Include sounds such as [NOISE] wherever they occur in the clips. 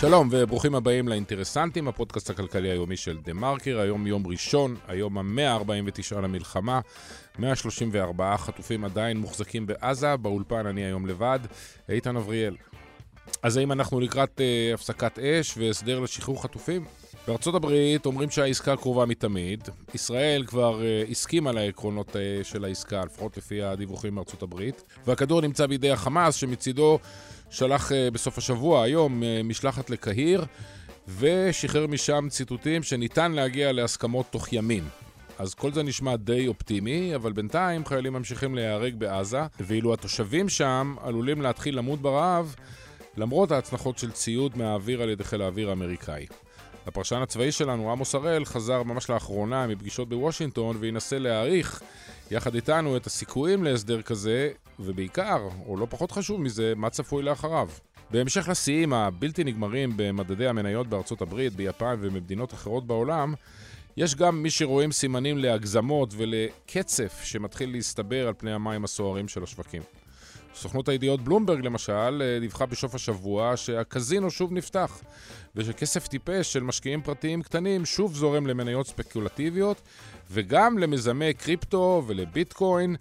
שלום וברוכים הבאים לאינטרסנטים, הפודקאסט הכלכלי היומי של דה מרקר, היום יום ראשון, היום ה-149 למלחמה, 134 חטופים עדיין מוחזקים בעזה, באולפן אני היום לבד, איתן אבריאל. אז האם אנחנו לקראת uh, הפסקת אש והסדר לשחרור חטופים? בארצות הברית אומרים שהעסקה קרובה מתמיד. ישראל כבר uh, הסכימה לעקרונות uh, של העסקה, לפחות לפי הדיווחים מארצות הברית. והכדור נמצא בידי החמאס, שמצידו שלח uh, בסוף השבוע, היום, uh, משלחת לקהיר, ושחרר משם ציטוטים שניתן להגיע להסכמות תוך ימים. אז כל זה נשמע די אופטימי, אבל בינתיים חיילים ממשיכים להיהרג בעזה, ואילו התושבים שם עלולים להתחיל למות ברעב, למרות ההצלחות של ציוד מהאוויר על ידי חיל האוויר האמריקאי. הפרשן הצבאי שלנו, עמוס הראל, חזר ממש לאחרונה מפגישות בוושינגטון וינסה להעריך יחד איתנו את הסיכויים להסדר כזה, ובעיקר, או לא פחות חשוב מזה, מה צפוי לאחריו. בהמשך לשיאים הבלתי נגמרים במדדי המניות בארצות הברית, ביפן ובמדינות אחרות בעולם, יש גם מי שרואים סימנים להגזמות ולקצף שמתחיל להסתבר על פני המים הסוערים של השווקים. סוכנות הידיעות בלומברג למשל אה, דיווחה בסוף השבוע שהקזינו שוב נפתח ושכסף טיפש של משקיעים פרטיים קטנים שוב זורם למניות ספקולטיביות וגם למיזמי קריפטו ולביטקוין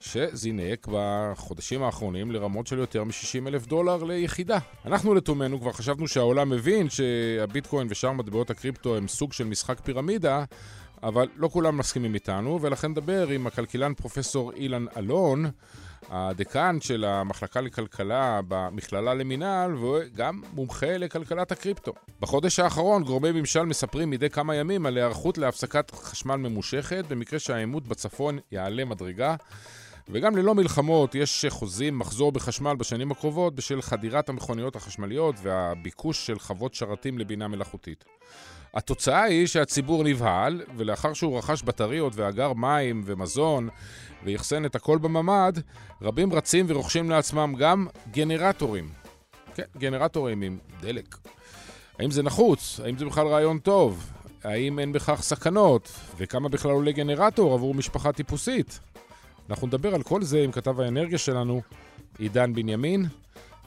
שזינק בחודשים האחרונים לרמות של יותר מ-60 אלף דולר ליחידה. אנחנו לתומנו כבר חשבנו שהעולם מבין שהביטקוין ושאר מטבעות הקריפטו הם סוג של משחק פירמידה, אבל לא כולם מסכימים איתנו, ולכן נדבר עם הכלכלן פרופסור אילן אלון, הדיקן של המחלקה לכלכלה במכללה למינהל, וגם מומחה לכלכלת הקריפטו. בחודש האחרון גורמי ממשל מספרים מדי כמה ימים על היערכות להפסקת חשמל ממושכת, במקרה שהעימות בצפון יעלה מדרגה. וגם ללא מלחמות יש חוזים מחזור בחשמל בשנים הקרובות בשל חדירת המכוניות החשמליות והביקוש של חוות שרתים לבינה מלאכותית. התוצאה היא שהציבור נבהל, ולאחר שהוא רכש בטריות ואגר מים ומזון ואחסן את הכל בממ"ד, רבים רצים ורוכשים לעצמם גם גנרטורים. כן, גנרטורים עם דלק. האם זה נחוץ? האם זה בכלל רעיון טוב? האם אין בכך סכנות? וכמה בכלל עולה גנרטור עבור משפחה טיפוסית? אנחנו נדבר על כל זה עם כתב האנרגיה שלנו, עידן בנימין.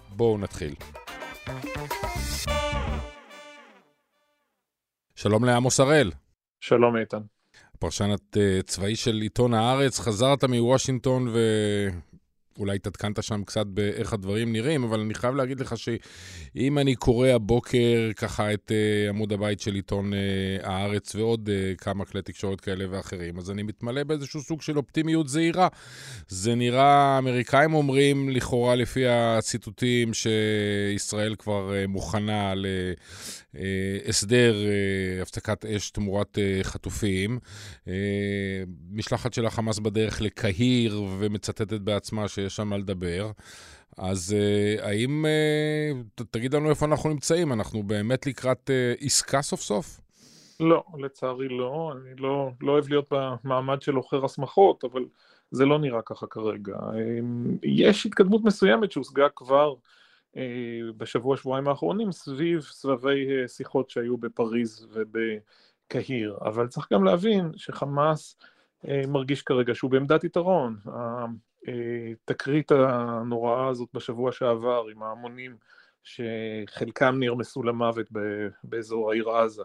בואו נתחיל. שלום לעמוס הראל. שלום איתן. פרשן הצבאי של עיתון הארץ, חזרת מוושינגטון ו... אולי התעדכנת שם קצת באיך הדברים נראים, אבל אני חייב להגיד לך שאם אני קורא הבוקר ככה את uh, עמוד הבית של עיתון uh, הארץ ועוד uh, כמה כלי תקשורת כאלה ואחרים, אז אני מתמלא באיזשהו סוג של אופטימיות זהירה. זה נראה, האמריקאים אומרים לכאורה לפי הציטוטים שישראל כבר uh, מוכנה להסדר uh, הפסקת אש תמורת uh, חטופים. משלחת של החמאס בדרך לקהיר ומצטטת בעצמה שיש יש שם מה לדבר. אז uh, האם, uh, תגיד לנו איפה אנחנו נמצאים, אנחנו באמת לקראת uh, עסקה סוף סוף? לא, לצערי לא, אני לא, לא אוהב להיות במעמד של עוכר הסמכות, אבל זה לא נראה ככה כרגע. יש התקדמות מסוימת שהושגה כבר בשבוע, שבועיים האחרונים סביב סבבי שיחות שהיו בפריז ובקהיר, אבל צריך גם להבין שחמאס מרגיש כרגע שהוא בעמדת יתרון. התקרית הנוראה הזאת בשבוע שעבר עם ההמונים שחלקם נרמסו למוות באזור העיר עזה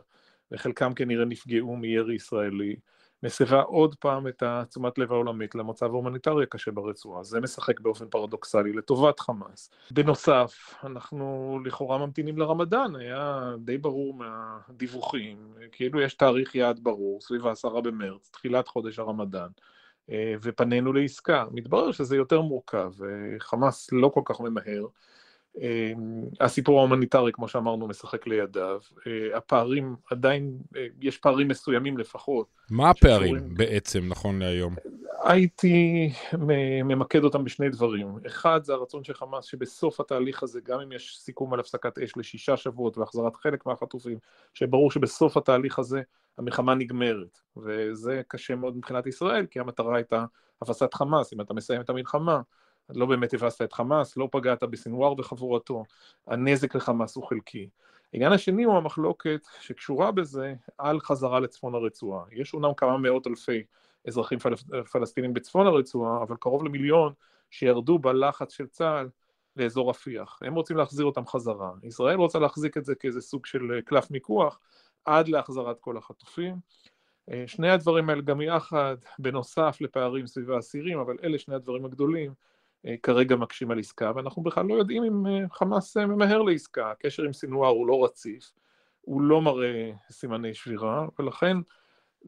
וחלקם כנראה נפגעו מירי ישראלי, מסבה עוד פעם את תשומת לב העולמית למצב ההומניטרי הקשה ברצועה. זה משחק באופן פרדוקסלי לטובת חמאס. בנוסף, אנחנו לכאורה ממתינים לרמדאן, היה די ברור מהדיווחים, כאילו יש תאריך יעד ברור, סביב העשרה במרץ, תחילת חודש הרמדאן. אה, ופנינו לעסקה. מתברר שזה יותר מורכב, אה, חמאס לא כל כך ממהר. אה, הסיפור ההומניטרי, כמו שאמרנו, משחק לידיו. הפערים, עדיין, יש פערים מסוימים לפחות. מה הפערים שקשורים... בעצם, נכון להיום? הייתי ממקד אותם בשני דברים. אחד, זה הרצון של חמאס שבסוף התהליך הזה, גם אם יש סיכום על הפסקת אש לשישה שבועות והחזרת חלק מהחטופים, שברור שבסוף התהליך הזה המלחמה נגמרת, וזה קשה מאוד מבחינת ישראל, כי המטרה הייתה הפסת חמאס, אם אתה מסיים את המלחמה, לא באמת הבסת את חמאס, לא פגעת בסנוואר וחבורתו, הנזק לחמאס הוא חלקי. העניין השני הוא המחלוקת שקשורה בזה על חזרה לצפון הרצועה. יש אומנם כמה מאות אלפי אזרחים פל... פלסטינים בצפון הרצועה, אבל קרוב למיליון שירדו בלחץ של צה"ל לאזור רפיח. הם רוצים להחזיר אותם חזרה. ישראל רוצה להחזיק את זה כאיזה סוג של קלף מיקוח עד להחזרת כל החטופים. שני הדברים האלה גם יחד, בנוסף לפערים סביב האסירים, אבל אלה שני הדברים הגדולים, כרגע מקשים על עסקה, ואנחנו בכלל לא יודעים אם חמאס ממהר לעסקה. הקשר עם סינואר הוא לא רציף, הוא לא מראה סימני שבירה, ולכן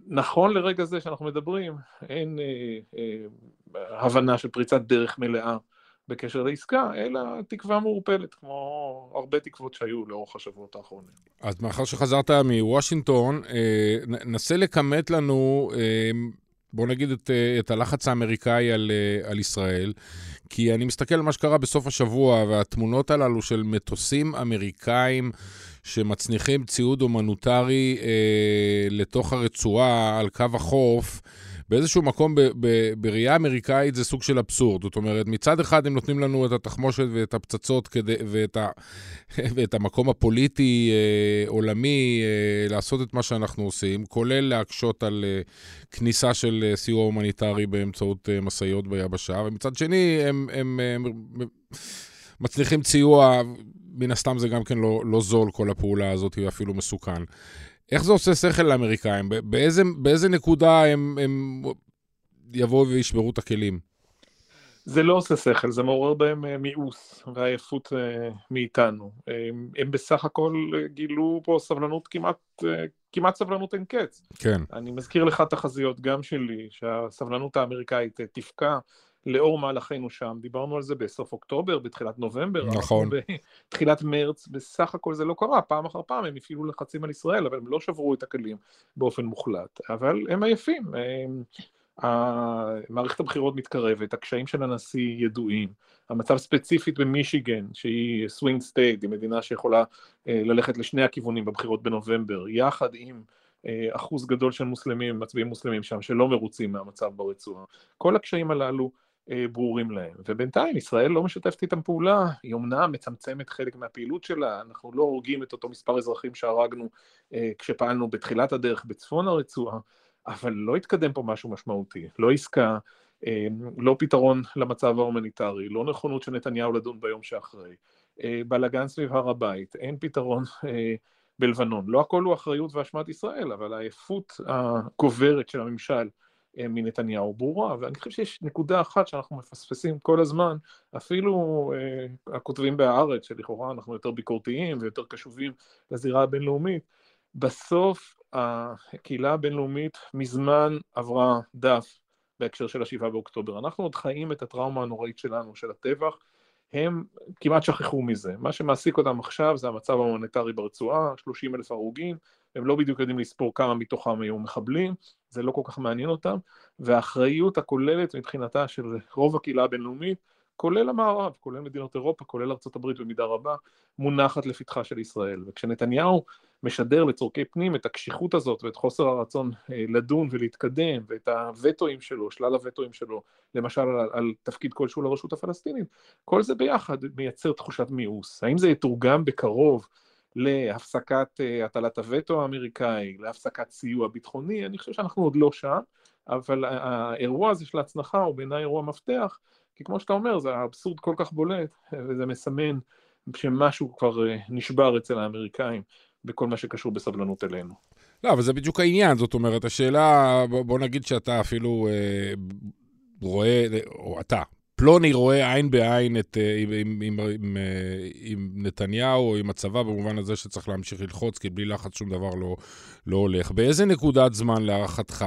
נכון לרגע זה שאנחנו מדברים, אין אה, אה, הבנה של פריצת דרך מלאה בקשר לעסקה, אלא תקווה מעורפלת, כמו הרבה תקוות שהיו לאורך השבועות האחרונים. אז מאחר שחזרת מוושינגטון, אה, נסה לכמת לנו, אה, בוא נגיד, את, אה, את הלחץ האמריקאי על, על ישראל, כי אני מסתכל על מה שקרה בסוף השבוע, והתמונות הללו של מטוסים אמריקאים, שמצניחים ציוד הומניטרי לתוך הרצועה על קו החוף, באיזשהו מקום ב- ב- בראייה אמריקאית זה סוג של אבסורד. זאת אומרת, מצד אחד הם נותנים לנו את התחמושת ואת הפצצות כדי, ואת, ה, [LAUGHS] ואת המקום הפוליטי אה, עולמי אה, לעשות את מה שאנחנו עושים, כולל להקשות על אה, כניסה של אה, סיוע הומניטרי באמצעות אה, משאיות ביבשה, ומצד שני הם... הם, הם, הם מצליחים ציוע מן הסתם זה גם כן לא, לא זול, כל הפעולה הזאת, ואפילו מסוכן. איך זה עושה שכל לאמריקאים? באיזה, באיזה נקודה הם, הם יבואו וישברו את הכלים? זה לא עושה שכל, זה מעורר בהם אה, מיאוס ועייפות אה, מאיתנו. הם, הם בסך הכל גילו פה סבלנות כמעט, אה, כמעט סבלנות אין קץ. כן. אני מזכיר לך תחזיות גם שלי, שהסבלנות האמריקאית תפקע. לאור מהלכינו שם, דיברנו על זה בסוף אוקטובר, בתחילת נובמבר, נכון. בתחילת [LAUGHS] מרץ, בסך הכל זה לא קרה, פעם אחר פעם הם הפעילו לחצים על ישראל, אבל הם לא שברו את הכלים באופן מוחלט, אבל הם עייפים. הם, מערכת הבחירות מתקרבת, הקשיים של הנשיא ידועים, המצב ספציפית במישיגן, שהיא swing state, היא מדינה שיכולה אה, ללכת לשני הכיוונים בבחירות בנובמבר, יחד עם אה, אחוז גדול של מוסלמים, מצביעים מוסלמים שם, שלא מרוצים מהמצב ברצועה. כל הקשיים הללו ברורים להם. ובינתיים ישראל לא משתפת איתם פעולה, היא אומנם מצמצמת חלק מהפעילות שלה, אנחנו לא הורגים את אותו מספר אזרחים שהרגנו אה, כשפעלנו בתחילת הדרך בצפון הרצועה, אבל לא התקדם פה משהו משמעותי, לא עסקה, אה, לא פתרון למצב ההומניטרי, לא נכונות של נתניהו לדון ביום שאחרי, בלאגן סביב הר הבית, אין פתרון בלבנון. לא הכל הוא אחריות ואשמת ישראל, אבל העייפות הגוברת של הממשל אה, מנתניהו ברורה, ואני חושב שיש נקודה אחת שאנחנו מפספסים כל הזמן, אפילו אה, הכותבים בהארץ, שלכאורה אנחנו יותר ביקורתיים ויותר קשובים לזירה הבינלאומית, בסוף הקהילה הבינלאומית מזמן עברה דף בהקשר של השבעה באוקטובר. אנחנו עוד חיים את הטראומה הנוראית שלנו, של הטבח, הם כמעט שכחו מזה. מה שמעסיק אותם עכשיו זה המצב המוניטרי ברצועה, 30 אלף הרוגים, הם לא בדיוק יודעים לספור כמה מתוכם היו מחבלים, זה לא כל כך מעניין אותם, והאחריות הכוללת מבחינתה של רוב הקהילה הבינלאומית, כולל המערב, כולל מדינות אירופה, כולל ארה"ב במידה רבה, מונחת לפתחה של ישראל. וכשנתניהו משדר לצורכי פנים את הקשיחות הזאת ואת חוסר הרצון אה, לדון ולהתקדם ואת הווטואים שלו, שלל הווטואים שלו, למשל על, על תפקיד כלשהו לרשות הפלסטינית, כל זה ביחד מייצר תחושת מיאוס. האם זה יתורגם בקרוב להפסקת uh, הטלת הווטו האמריקאי, להפסקת סיוע ביטחוני, אני חושב שאנחנו עוד לא שם, אבל האירוע הזה של ההצנחה הוא בעיניי אירוע מפתח, כי כמו שאתה אומר, זה אבסורד כל כך בולט, וזה מסמן שמשהו כבר uh, נשבר אצל האמריקאים בכל מה שקשור בסבלנות אלינו. לא, אבל זה בדיוק העניין, זאת אומרת, השאלה, בוא נגיד שאתה אפילו אה, רואה, או אתה, פלוני רואה עין בעין את, אה, עם, עם, עם, עם, אה, עם נתניהו או עם הצבא, במובן הזה שצריך להמשיך ללחוץ, כי בלי לחץ שום דבר לא, לא הולך. באיזה נקודת זמן להערכתך,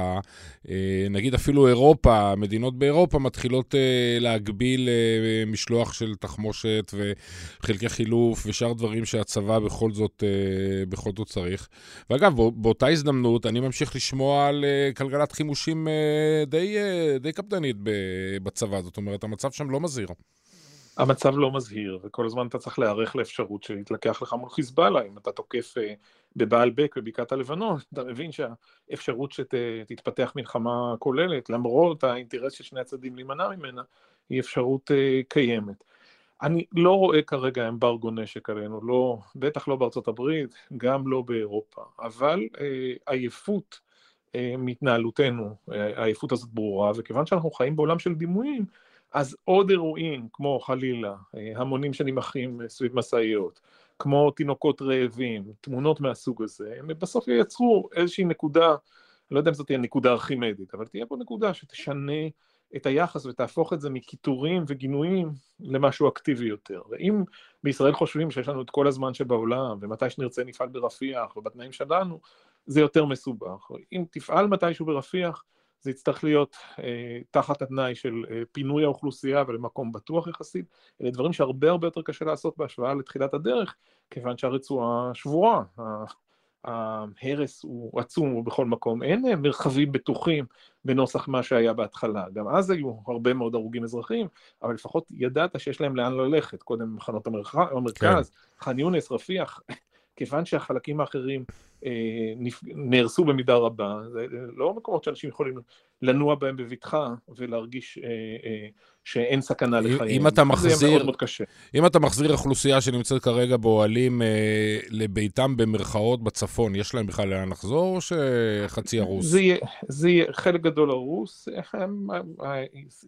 אה, נגיד אפילו אירופה, מדינות באירופה מתחילות להגביל משלוח של תחמושת וחלקי חילוף ושאר דברים שהצבא בכל זאת, בכל זאת צריך. ואגב, באותה הזדמנות אני ממשיך לשמוע על כלכלת חימושים די, די קפדנית בצבא, זאת אומרת, המצב שם לא מזהיר. המצב לא מזהיר, וכל הזמן אתה צריך להיערך לאפשרות שיתלקח לך מול חיזבאללה, אם אתה תוקף אה, בבעל בק בבקעת הלבנון, אתה מבין שהאפשרות שתתפתח מלחמה כוללת, למרות האינטרס של שני הצדדים להימנע ממנה, היא אפשרות אה, קיימת. אני לא רואה כרגע אמברגו נשק עלינו, לא, בטח לא בארצות הברית, גם לא באירופה, אבל אה, עייפות אה, מהתנהלותנו, אה, העייפות הזאת ברורה, וכיוון שאנחנו חיים בעולם של דימויים, אז עוד אירועים, כמו חלילה, המונים שנמחים סביב משאיות, כמו תינוקות רעבים, תמונות מהסוג הזה, הם בסוף ייצרו איזושהי נקודה, אני לא יודע אם זאת תהיה נקודה ארכימדית, אבל תהיה פה נקודה שתשנה את היחס ותהפוך את זה מקיטורים וגינויים למשהו אקטיבי יותר. ואם בישראל חושבים שיש לנו את כל הזמן שבעולם, ומתי שנרצה נפעל ברפיח, ובתנאים שלנו, זה יותר מסובך. אם תפעל מתישהו ברפיח, זה יצטרך להיות אה, תחת התנאי של אה, פינוי האוכלוסייה ולמקום בטוח יחסית. אלה דברים שהרבה הרבה יותר קשה לעשות בהשוואה לתחילת הדרך, כיוון שהרצועה שבורה. ההרס הוא עצום בכל מקום, אין מרחבים בטוחים בנוסח מה שהיה בהתחלה, גם אז היו הרבה מאוד הרוגים אזרחיים, אבל לפחות ידעת שיש להם לאן ללכת, קודם מחנות המרכז, כן. ח'אן יונס, רפיח, כיוון שהחלקים האחרים אה, נהרסו במידה רבה, זה לא מקומות שאנשים יכולים לנוע בהם בבטחה ולהרגיש אה, אה, שאין סכנה לחיים. אם אתה מחזיר, זה מאוד מאוד קשה. אם אתה מחזיר אוכלוסייה שנמצאת כרגע באוהלים אה, לביתם במרכאות בצפון, יש להם בכלל לאן לחזור או שחצי הרוס? זה יהיה, זה יהיה חלק גדול הרוס.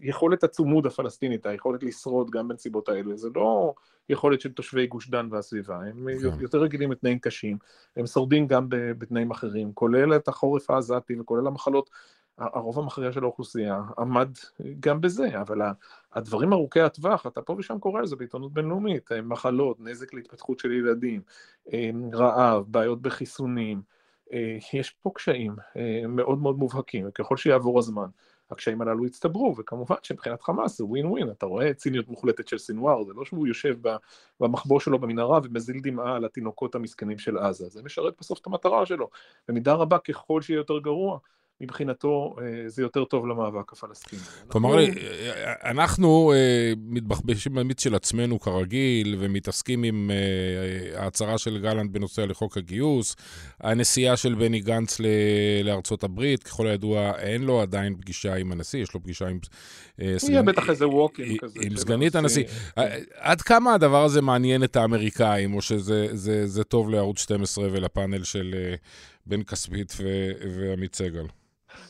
יכולת הצומוד הפלסטינית, היכולת לשרוד גם בנסיבות האלה, זה לא יכולת של תושבי גוש דן והסביבה, הם כן. יותר רגילים לתנאים קשים, הם שורדים גם בתנאים אחרים, כולל את החורף העזתי וכולל המחלות הרוב המכריע של האוכלוסייה עמד גם בזה, אבל הדברים ארוכי הטווח, אתה פה ושם קורא על זה בעיתונות בינלאומית, אה, מחלות, נזק להתפתחות של ילדים, אה, רעב, בעיות בחיסונים, אה, יש פה קשיים מאוד מאוד מובהקים, וככל שיעבור הזמן, הקשיים הללו יצטברו, וכמובן שמבחינת חמאס זה ווין ווין, אתה רואה ציניות מוחלטת של סינואר, זה לא שהוא יושב במחבוא שלו במנהרה ומזיל דמעה על התינוקות המסכנים של עזה, זה משרת בסוף את המטרה שלו, במידה רבה ככל שיהיה יותר גרוע, מבחינתו אה, זה יותר טוב למאבק הפלסטיני. תאמר לי, אה, אנחנו אה, מתבחבשים במיץ של עצמנו כרגיל, ומתעסקים עם ההצהרה של גלנט בנושא לחוק הגיוס, הנסיעה של בני גנץ לארצות הברית, ככל הידוע, אין לו עדיין פגישה עם הנשיא, יש לו פגישה עם... יהיה בטח איזה walk-in כזה. עם סגנית הנשיא. עד כמה הדבר הזה מעניין את האמריקאים, או שזה טוב לערוץ 12 ולפאנל של בן כספית ועמית סגל?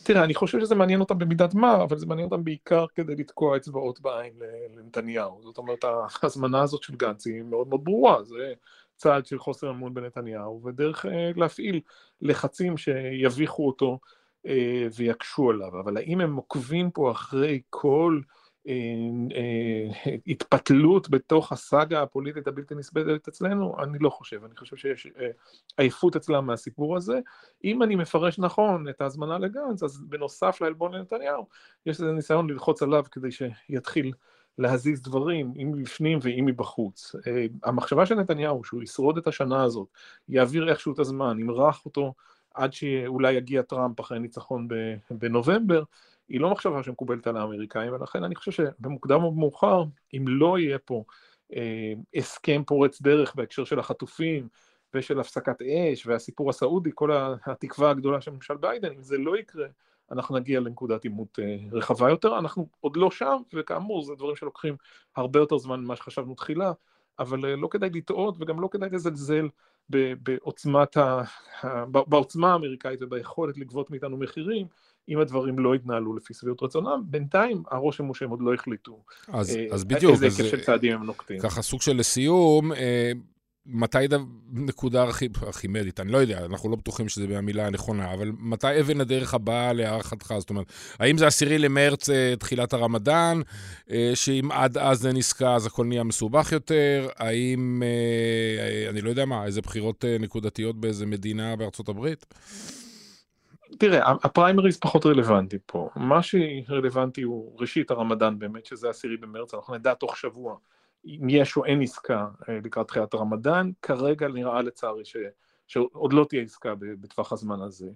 תראה, אני חושב שזה מעניין אותם במידת מה, אבל זה מעניין אותם בעיקר כדי לתקוע אצבעות בעין לנתניהו. זאת אומרת, ההזמנה הזאת של גנץ היא מאוד מאוד ברורה, זה צעד של חוסר אמון בנתניהו, ודרך אה, להפעיל לחצים שיביכו אותו אה, ויקשו עליו. אבל האם הם עוקבים פה אחרי כל... אה, אה, התפתלות בתוך הסאגה הפוליטית הבלתי נסבלת אצלנו? אני לא חושב, אני חושב שיש אה, עייפות אצלם מהסיפור הזה. אם אני מפרש נכון את ההזמנה לגנץ, אז בנוסף לעלבון לנתניהו, יש איזה ניסיון ללחוץ עליו כדי שיתחיל להזיז דברים, אם מבפנים ואם מבחוץ. המחשבה של נתניהו, שהוא ישרוד את השנה הזאת, יעביר איכשהו את הזמן, ימרח אותו עד שאולי יגיע טראמפ אחרי ניצחון בנובמבר, היא לא מחשבה שמקובלת על האמריקאים, ולכן אני חושב שבמוקדם או במאוחר, אם לא יהיה פה אה, הסכם פורץ דרך בהקשר של החטופים ושל הפסקת אש והסיפור הסעודי, כל התקווה הגדולה של ממשל ביידן, אם זה לא יקרה, אנחנו נגיע לנקודת עימות אה, רחבה יותר. אנחנו עוד לא שם, וכאמור, זה דברים שלוקחים הרבה יותר זמן ממה שחשבנו תחילה, אבל אה, לא כדאי לטעות וגם לא כדאי לזלזל בעוצמת ה... בעוצמה האמריקאית וביכולת לגבות מאיתנו מחירים, אם הדברים לא יתנהלו לפי שביעות רצונם, בינתיים הרושם הוא שהם עוד לא החליטו אז, אה, אז בדיוק, איזה היקף של צעדים הם נוקטים. ככה סוג של לסיום, אה, מתי נקודה ארכימדית, אני לא יודע, אנחנו לא בטוחים שזה המילה הנכונה, אבל מתי אבן הדרך הבאה להערכתך? זאת אומרת, האם זה עשירי למרץ, אה, תחילת הרמדאן, אה, שאם עד אז זה נזכר אז הכל נהיה מסובך יותר? האם, אה, אני לא יודע מה, איזה בחירות נקודתיות באיזה מדינה בארצות הברית? תראה, הפריימריז פחות רלוונטי פה. מה שרלוונטי הוא ראשית הרמדאן באמת, שזה עשירי במרץ, אנחנו נדע תוך שבוע אם יש או אין עסקה אה, לקראת תחילת הרמדאן. כרגע נראה לצערי ש, שעוד לא תהיה עסקה בטווח הזמן הזה.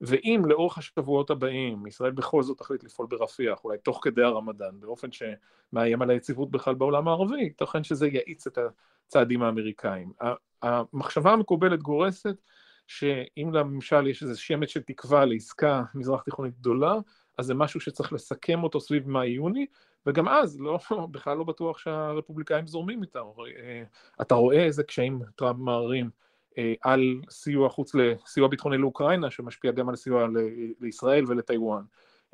ואם לאורך השבועות הבאים ישראל בכל זאת תחליט לפעול ברפיח, אולי תוך כדי הרמדאן, באופן שמאיים על היציבות בכלל בעולם הערבי, ייתכן שזה יאיץ את הצעדים האמריקאים. המחשבה המקובלת גורסת שאם לממשל יש איזה שמץ של תקווה לעסקה מזרח תיכונית גדולה, אז זה משהו שצריך לסכם אותו סביב מאי-יוני, וגם אז לא, [LAUGHS] בכלל לא בטוח שהרפובליקאים זורמים איתם. אה, אתה רואה איזה קשיים טראמפ מערים אה, על סיוע חוץ לסיוע ביטחוני לאוקראינה, שמשפיע גם על סיוע לישראל ולטיוואן.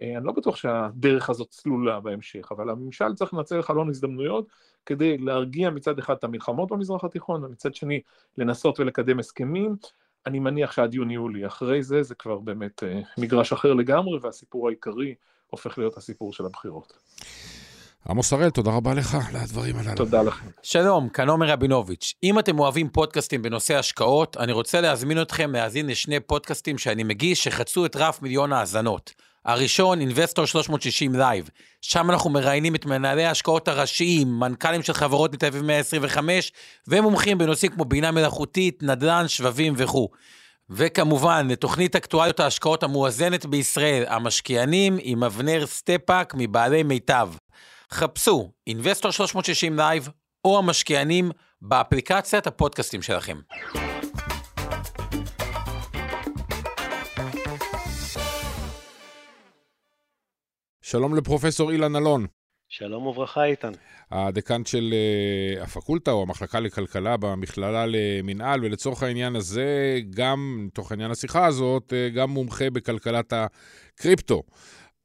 אני לא בטוח שהדרך הזאת סלולה בהמשך, אבל הממשל צריך לנצל חלון הזדמנויות כדי להרגיע מצד אחד את המלחמות במזרח התיכון, ומצד שני לנסות ולקדם הסכמים. אני מניח שעד יוני-יולי, אחרי זה זה כבר באמת מגרש אחר לגמרי, והסיפור העיקרי הופך להיות הסיפור של הבחירות. עמוס הראל, תודה רבה לך על הדברים הללו. תודה לכם. שלום, כאן עומר רבינוביץ'. אם אתם אוהבים פודקאסטים בנושא השקעות, אני רוצה להזמין אתכם להאזין לשני פודקאסטים שאני מגיש שחצו את רף מיליון האזנות. הראשון, Investor 360 Live, שם אנחנו מראיינים את מנהלי ההשקעות הראשיים, מנכ"לים של חברות מתל אביב 125, ומומחים בנושאים כמו בינה מלאכותית, נדל"ן, שבבים וכו'. וכמובן, לתוכנית אקטואליות ההשקעות המואזנת בישראל, המשקיענים עם אבנר סטפאק מבעלי מיטב. חפשו Investor 360 Live או המשקיענים באפליקציית הפודקאסטים שלכם. שלום לפרופסור אילן אלון. שלום וברכה, איתן. הדיקן של אה, הפקולטה או המחלקה לכלכלה במכללה למינהל, ולצורך העניין הזה, גם, תוך עניין השיחה הזאת, אה, גם מומחה בכלכלת הקריפטו.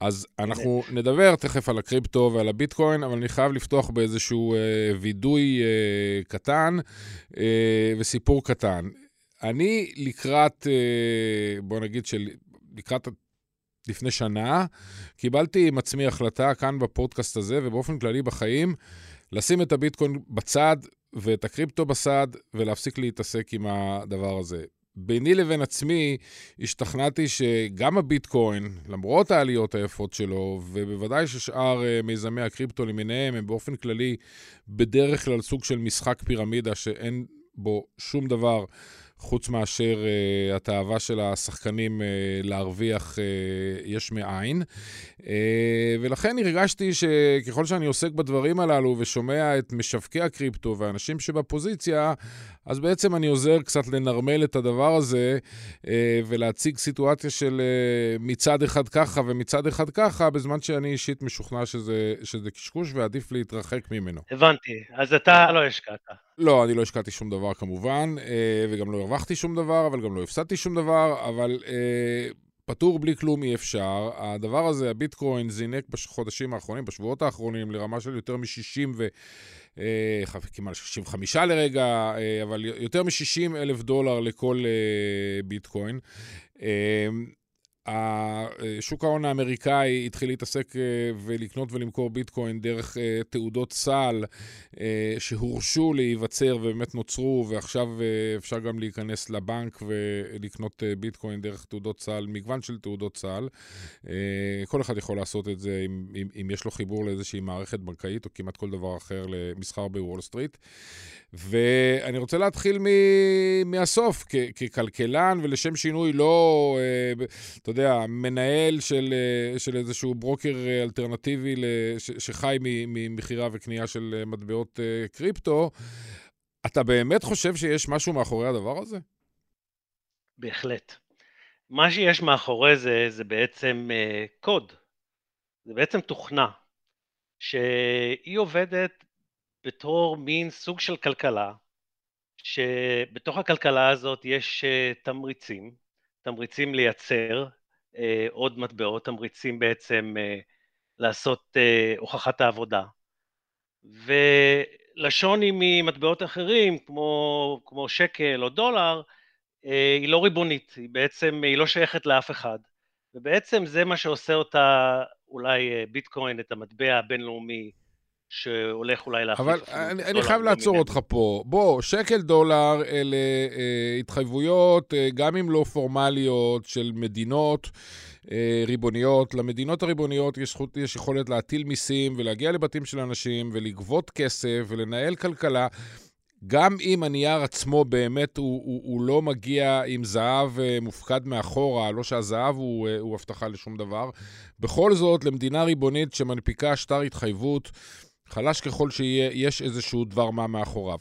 אז אנחנו נדבר תכף על הקריפטו ועל הביטקוין, אבל אני חייב לפתוח באיזשהו uh, וידוי uh, קטן uh, וסיפור קטן. אני לקראת, uh, בוא נגיד שלקראת לפני שנה, קיבלתי עם עצמי החלטה כאן בפודקאסט הזה, ובאופן כללי בחיים, לשים את הביטקוין בצד ואת הקריפטו בצד, ולהפסיק להתעסק עם הדבר הזה. ביני לבין עצמי השתכנעתי שגם הביטקוין, למרות העליות היפות שלו, ובוודאי ששאר uh, מיזמי הקריפטו למיניהם, הם באופן כללי בדרך כלל סוג של משחק פירמידה שאין בו שום דבר חוץ מאשר uh, התאווה של השחקנים uh, להרוויח uh, יש מאין. Uh, ולכן הרגשתי שככל שאני עוסק בדברים הללו ושומע את משווקי הקריפטו ואנשים שבפוזיציה, אז בעצם אני עוזר קצת לנרמל את הדבר הזה uh, ולהציג סיטואציה של uh, מצד אחד ככה ומצד אחד ככה, בזמן שאני אישית משוכנע שזה, שזה קשקוש ועדיף להתרחק ממנו. הבנתי, אז אתה לא השקעת. לא, אני לא השקעתי שום דבר כמובן, אה, וגם לא הרווחתי שום דבר, אבל גם לא הפסדתי שום דבר, אבל אה, פטור בלי כלום אי אפשר. הדבר הזה, הביטקוין, זינק בחודשים האחרונים, בשבועות האחרונים, לרמה של יותר מ-60 ו... אה, כמעט 65 לרגע, אבל יותר מ-60 אלף דולר לכל ביטקוין. שוק ההון האמריקאי התחיל להתעסק אה, ולקנות ולמכור ביטקוין דרך אה, תעודות סל אה, שהורשו להיווצר ובאמת נוצרו, ועכשיו אפשר גם להיכנס לבנק ולקנות ביטקוין דרך תעודות סל, מגוון של תעודות סל. כל אחד יכול לעשות את זה אם, אם, אם יש לו חיבור לאיזושהי מערכת בנקאית או כמעט כל דבר אחר למסחר בוול סטריט. ואני רוצה להתחיל מ- מהסוף, כ- ככלכלן, ולשם שינוי לא, אה, אתה יודע, מנהל של, אה, של איזשהו ברוקר אה, אלטרנטיבי לש- שחי ממכירה וקנייה של מטבעות קריפטו, אתה באמת חושב שיש משהו מאחורי הדבר הזה? בהחלט. מה שיש מאחורי זה, זה בעצם uh, קוד. זה בעצם תוכנה, שהיא עובדת בתור מין סוג של כלכלה, שבתוך הכלכלה הזאת יש אה, תמריצים, תמריצים לייצר אה, עוד מטבעות, תמריצים בעצם אה, לעשות הוכחת העבודה. ולשוני ממטבעות אחרים, כמו, כמו שקל או דולר, היא לא ריבונית, היא בעצם, היא לא שייכת לאף אחד. ובעצם זה מה שעושה אותה, אולי ביטקוין, את המטבע הבינלאומי שהולך אולי להחליף... אבל אני, אני חייב לעצור אותך פה. בוא, שקל דולר אלה אה, התחייבויות, אה, גם אם לא פורמליות, של מדינות אה, ריבוניות. למדינות הריבוניות יש, זכות, יש יכולת להטיל מיסים ולהגיע לבתים של אנשים ולגבות כסף ולנהל כלכלה. גם אם הנייר עצמו באמת הוא, הוא, הוא לא מגיע עם זהב אה, מופקד מאחורה, לא שהזהב הוא, אה, הוא הבטחה לשום דבר, בכל זאת, למדינה ריבונית שמנפיקה שטר התחייבות, חלש ככל שיהיה, יש איזשהו דבר מה מאחוריו.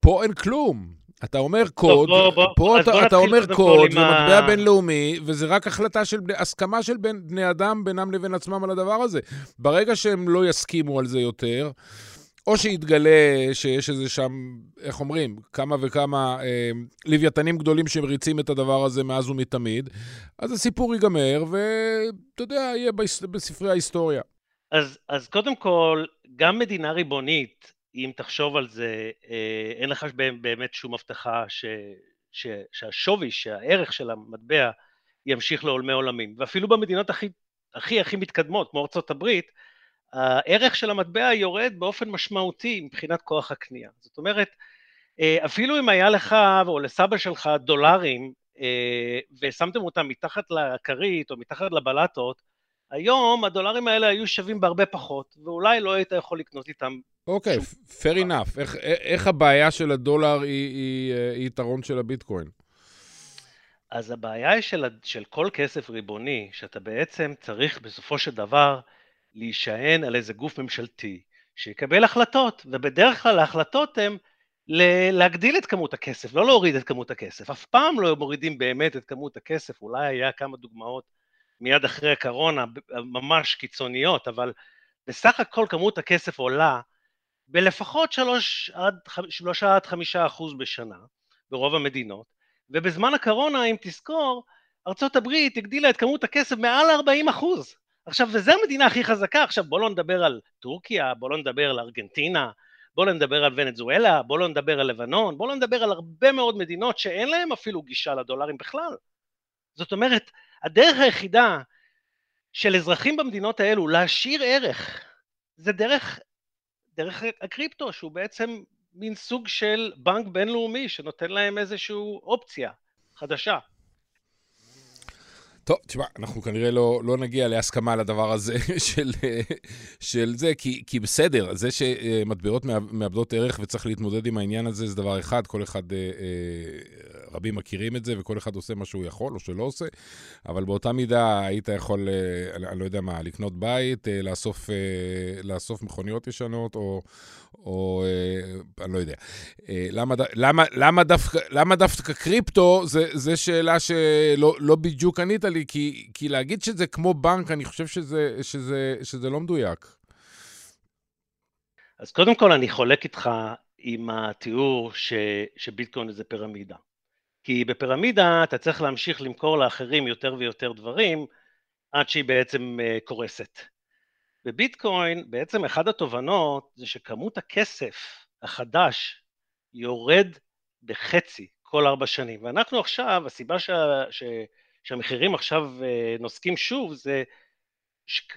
פה אין כלום. אתה אומר קוד, טוב, בוא, בוא, פה אתה, אתה אומר קוד ומטבע ה... בינלאומי, וזה רק החלטה של, הסכמה של בין, בני אדם בינם לבין עצמם על הדבר הזה. ברגע שהם לא יסכימו על זה יותר, או שיתגלה שיש איזה שם, איך אומרים, כמה וכמה אה, לוויתנים גדולים שמריצים את הדבר הזה מאז ומתמיד, אז הסיפור ייגמר, ואתה יודע, יהיה בספרי ההיסטוריה. אז, אז קודם כל, גם מדינה ריבונית, אם תחשוב על זה, אה, אין לך באמת שום הבטחה ש, ש, שהשווי, שהערך של המטבע ימשיך לעולמי עולמים. ואפילו במדינות הכי הכי הכי מתקדמות, כמו ארצות הברית, הערך של המטבע יורד באופן משמעותי מבחינת כוח הקנייה. זאת אומרת, אה, אפילו אם היה לך או לסבא שלך דולרים אה, ושמתם אותם מתחת לכרית או מתחת לבלטות, היום הדולרים האלה היו שווים בהרבה פחות, ואולי לא היית יכול לקנות איתם. אוקיי, okay, fair enough. איך, איך הבעיה של הדולר היא, היא, אה, היא יתרון של הביטקוין? אז הבעיה היא של, של כל כסף ריבוני, שאתה בעצם צריך בסופו של דבר להישען על איזה גוף ממשלתי שיקבל החלטות, ובדרך כלל ההחלטות הן להגדיל את כמות הכסף, לא להוריד את כמות הכסף. אף פעם לא מורידים באמת את כמות הכסף, אולי היה כמה דוגמאות מיד אחרי הקורונה ממש קיצוניות, אבל בסך הכל כמות הכסף עולה בלפחות 3 עד 5 אחוז בשנה ברוב המדינות, ובזמן הקורונה, אם תזכור, ארצות הברית הגדילה את כמות הכסף מעל 40 אחוז. עכשיו, וזו המדינה הכי חזקה, עכשיו בואו לא נדבר על טורקיה, בואו לא נדבר על ארגנטינה, בואו לא נדבר על ונצואלה, בואו לא נדבר על לבנון, בואו לא נדבר על הרבה מאוד מדינות שאין להן אפילו גישה לדולרים בכלל. זאת אומרת, הדרך היחידה של אזרחים במדינות האלו להשאיר ערך, זה דרך, דרך הקריפטו, שהוא בעצם מין סוג של בנק בינלאומי שנותן להם איזושהי אופציה חדשה. טוב, תשמע, אנחנו כנראה לא, לא נגיע להסכמה על הדבר הזה [LAUGHS] של, של זה, כי, כי בסדר, זה שמטבעות מאבדות ערך וצריך להתמודד עם העניין הזה, זה דבר אחד, כל אחד, אה, אה, רבים מכירים את זה, וכל אחד עושה מה שהוא יכול או שלא עושה, אבל באותה מידה היית יכול, אה, אני לא יודע מה, לקנות בית, לאסוף, לאסוף מכוניות ישנות, או, או אה, אני לא יודע. אה, למה, למה, למה, דווקא, למה דווקא קריפטו, זו שאלה שלא לא בדיוק ענית לי, כי, כי להגיד שזה כמו בנק, אני חושב שזה, שזה, שזה לא מדויק. אז קודם כל אני חולק איתך עם התיאור ש, שביטקוין זה פירמידה. כי בפירמידה אתה צריך להמשיך למכור לאחרים יותר ויותר דברים עד שהיא בעצם אה, קורסת. בביטקוין בעצם אחת התובנות זה שכמות הכסף החדש יורד בחצי כל ארבע שנים. ואנחנו עכשיו, הסיבה שה, ש, שהמחירים עכשיו אה, נוסקים שוב זה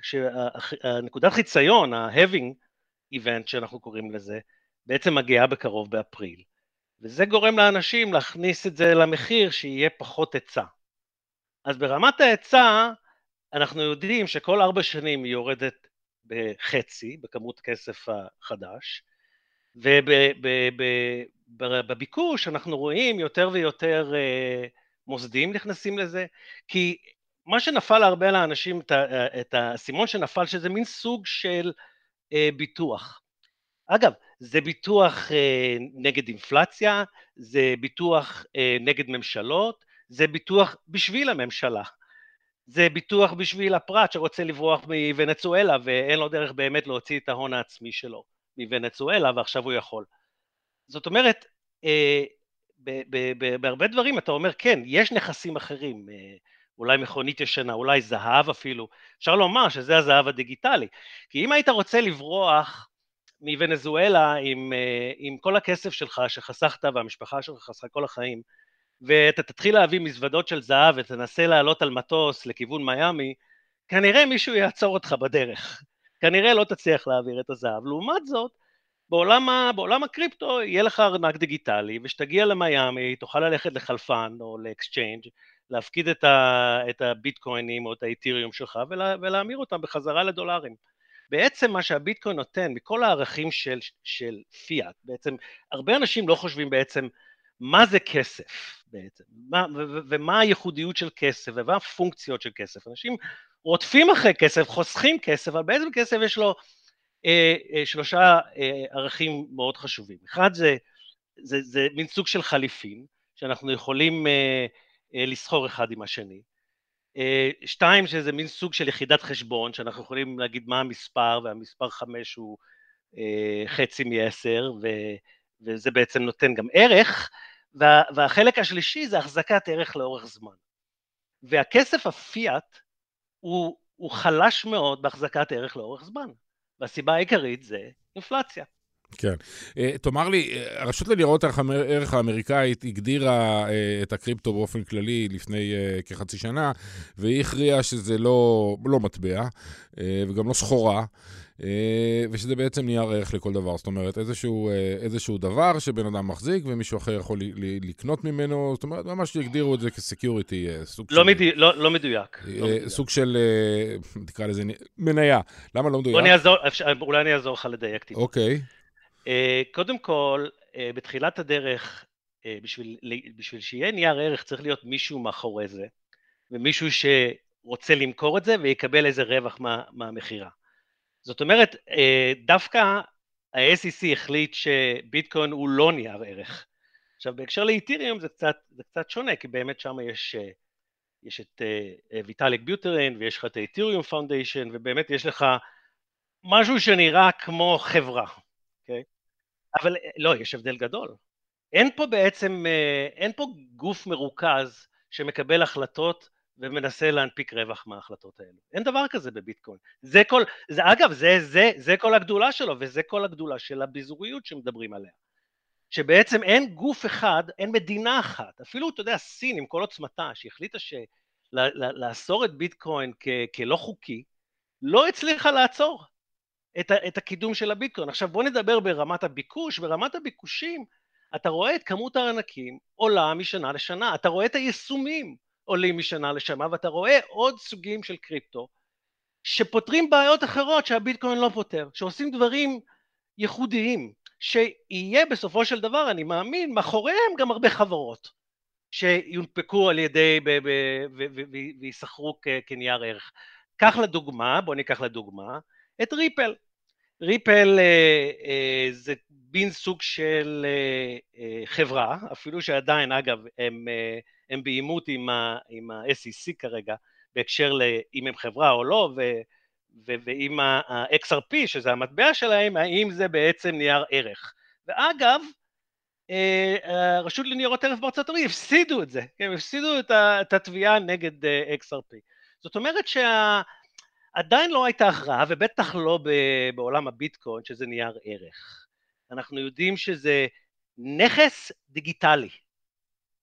שהנקודת חיציון, ה-having event שאנחנו קוראים לזה, בעצם מגיעה בקרוב באפריל. וזה גורם לאנשים להכניס את זה למחיר שיהיה פחות היצע. אז ברמת ההיצע, אנחנו יודעים שכל ארבע שנים היא יורדת בחצי, בכמות כסף החדש, ובביקוש אנחנו רואים יותר ויותר אה, מוסדים נכנסים לזה, כי מה שנפל להרבה לאנשים, את האסימון שנפל, שזה מין סוג של אה, ביטוח. אגב, זה ביטוח אה, נגד אינפלציה, זה ביטוח נגד ממשלות, זה ביטוח בשביל הממשלה. זה ביטוח בשביל הפרט שרוצה לברוח מוונצואלה ואין לו דרך באמת להוציא את ההון העצמי שלו מוונצואלה ועכשיו הוא יכול. זאת אומרת, אה, בהרבה דברים אתה אומר כן, יש נכסים אחרים, אה, אולי מכונית ישנה, אולי זהב אפילו, אפשר לומר שזה הזהב הדיגיטלי, כי אם היית רוצה לברוח מוונזואלה עם, אה, עם כל הכסף שלך שחסכת והמשפחה שלך חסכה כל החיים, ואתה תתחיל להביא מזוודות של זהב ותנסה לעלות על מטוס לכיוון מיאמי, כנראה מישהו יעצור אותך בדרך. כנראה לא תצליח להעביר את הזהב. לעומת זאת, בעולם, ה, בעולם הקריפטו יהיה לך ארנק דיגיטלי, וכשתגיע למיאמי תוכל ללכת לחלפן או ל exchange, להפקיד את, ה, את הביטקוינים או את האתיריום שלך ולה, ולהמיר אותם בחזרה לדולרים. בעצם מה שהביטקוין נותן מכל הערכים של, של פיאט, בעצם הרבה אנשים לא חושבים בעצם מה זה כסף בעצם, מה, ו- ומה הייחודיות של כסף, ומה הפונקציות של כסף. אנשים רודפים אחרי כסף, חוסכים כסף, אבל בעצם כסף יש לו אה, אה, שלושה אה, ערכים מאוד חשובים. אחד זה, זה, זה מין סוג של חליפין, שאנחנו יכולים אה, אה, לסחור אחד עם השני. אה, שתיים, שזה מין סוג של יחידת חשבון, שאנחנו יכולים להגיד מה המספר, והמספר חמש הוא אה, חצי מ-10, וזה בעצם נותן גם ערך, וה, והחלק השלישי זה החזקת ערך לאורך זמן. והכסף הפיאט הוא, הוא חלש מאוד בהחזקת ערך לאורך זמן, והסיבה העיקרית זה אינפלציה. כן. Uh, תאמר לי, אה, הרשות לניירות הערך האמריקאית הגדירה uh, את הקריפטו באופן כללי לפני uh, כחצי שנה, והיא הכריעה שזה לא, לא מטבע, uh, וגם לא סחורה. uh, ושזה בעצם נייר ערך לכל דבר. זאת אומרת, איזשהו, uh, איזשהו דבר שבן אדם מחזיק ומישהו אחר יכול ל- ל- לקנות ממנו, זאת אומרת, ממש הגדירו את זה כסקיוריטי, uh, סוג לא של... מדי, לא, לא מדויק. uh, לא מדויק. סוג של, uh, תקרא לזה, מניה. למה לא מדויק? בוא אני אעזור, אפשר, אולי אני אעזור לך לדייק טיפה. אוקיי. אה, קודם כל, אה, בתחילת הדרך, אה, בשביל, בשביל שיהיה נייר ערך צריך להיות מישהו מאחורי זה, ומישהו שרוצה למכור את זה ויקבל איזה רווח מה, מהמכירה. זאת אומרת, דווקא ה-SEC החליט שביטקוין הוא לא נייר ערך. עכשיו, בהקשר לאיתיריום זה קצת, זה קצת שונה, כי באמת שם יש, יש את ויטאליק בוטרין, ויש לך את ה Ethereum Foundation, ובאמת יש לך משהו שנראה כמו חברה? אבל לא, יש הבדל גדול. אין פה בעצם, אה, אין פה גוף מרוכז שמקבל החלטות ומנסה להנפיק רווח מההחלטות האלו. אין דבר כזה בביטקוין. זה כל, זה אגב, זה, זה, זה כל הגדולה שלו, וזה כל הגדולה של הביזוריות שמדברים עליה. שבעצם אין גוף אחד, אין מדינה אחת, אפילו, אתה יודע, סין עם כל עוצמתה, שהחליטה ש... לאסור את ביטקוין כ, כלא חוקי, לא הצליחה לעצור. את, את הקידום של הביטקוין. עכשיו בוא נדבר ברמת הביקוש, ברמת הביקושים אתה רואה את כמות הארנקים עולה משנה לשנה, אתה רואה את היישומים עולים משנה לשנה ואתה רואה עוד סוגים של קריפטו שפותרים בעיות אחרות שהביטקוין לא פותר, שעושים דברים ייחודיים, שיהיה בסופו של דבר, אני מאמין, מאחוריהם גם הרבה חברות שיונפקו על ידי וייסחרו כנייר ערך. קח לדוגמה, בוא ניקח לדוגמה, את ריפל. ריפל אה, אה, זה בין סוג של אה, חברה, אפילו שעדיין, אגב, הם, הם בעימות עם ה-SEC כרגע, בהקשר לאם הם חברה או לא, ו, ו, ועם ה-XRP, שזה המטבע שלהם, האם זה בעצם נייר ערך. ואגב, הרשות לניירות ערך בארצות הברית הפסידו את זה, כן, הם הפסידו את התביעה נגד XRP. זאת אומרת שה... עדיין לא הייתה הכרעה, ובטח לא בעולם הביטקוין, שזה נייר ערך. אנחנו יודעים שזה נכס דיגיטלי.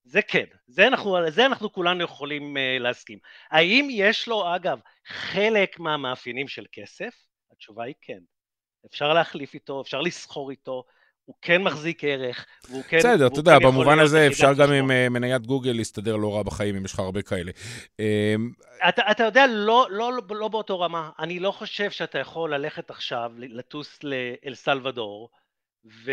זה כן, זה אנחנו, זה אנחנו כולנו יכולים uh, להסכים. האם יש לו, אגב, חלק מהמאפיינים של כסף? התשובה היא כן. אפשר להחליף איתו, אפשר לסחור איתו, הוא כן מחזיק ערך, והוא כן... בסדר, אתה יודע, כן במובן הזה אפשר גם עם uh, מניית גוגל להסתדר לא רע בחיים, אם יש לך הרבה כאלה. אמ, אתה, אתה יודע, לא, לא, לא, באותו רמה. אני לא חושב שאתה יכול ללכת עכשיו, לטוס לאל סלוודור, ו...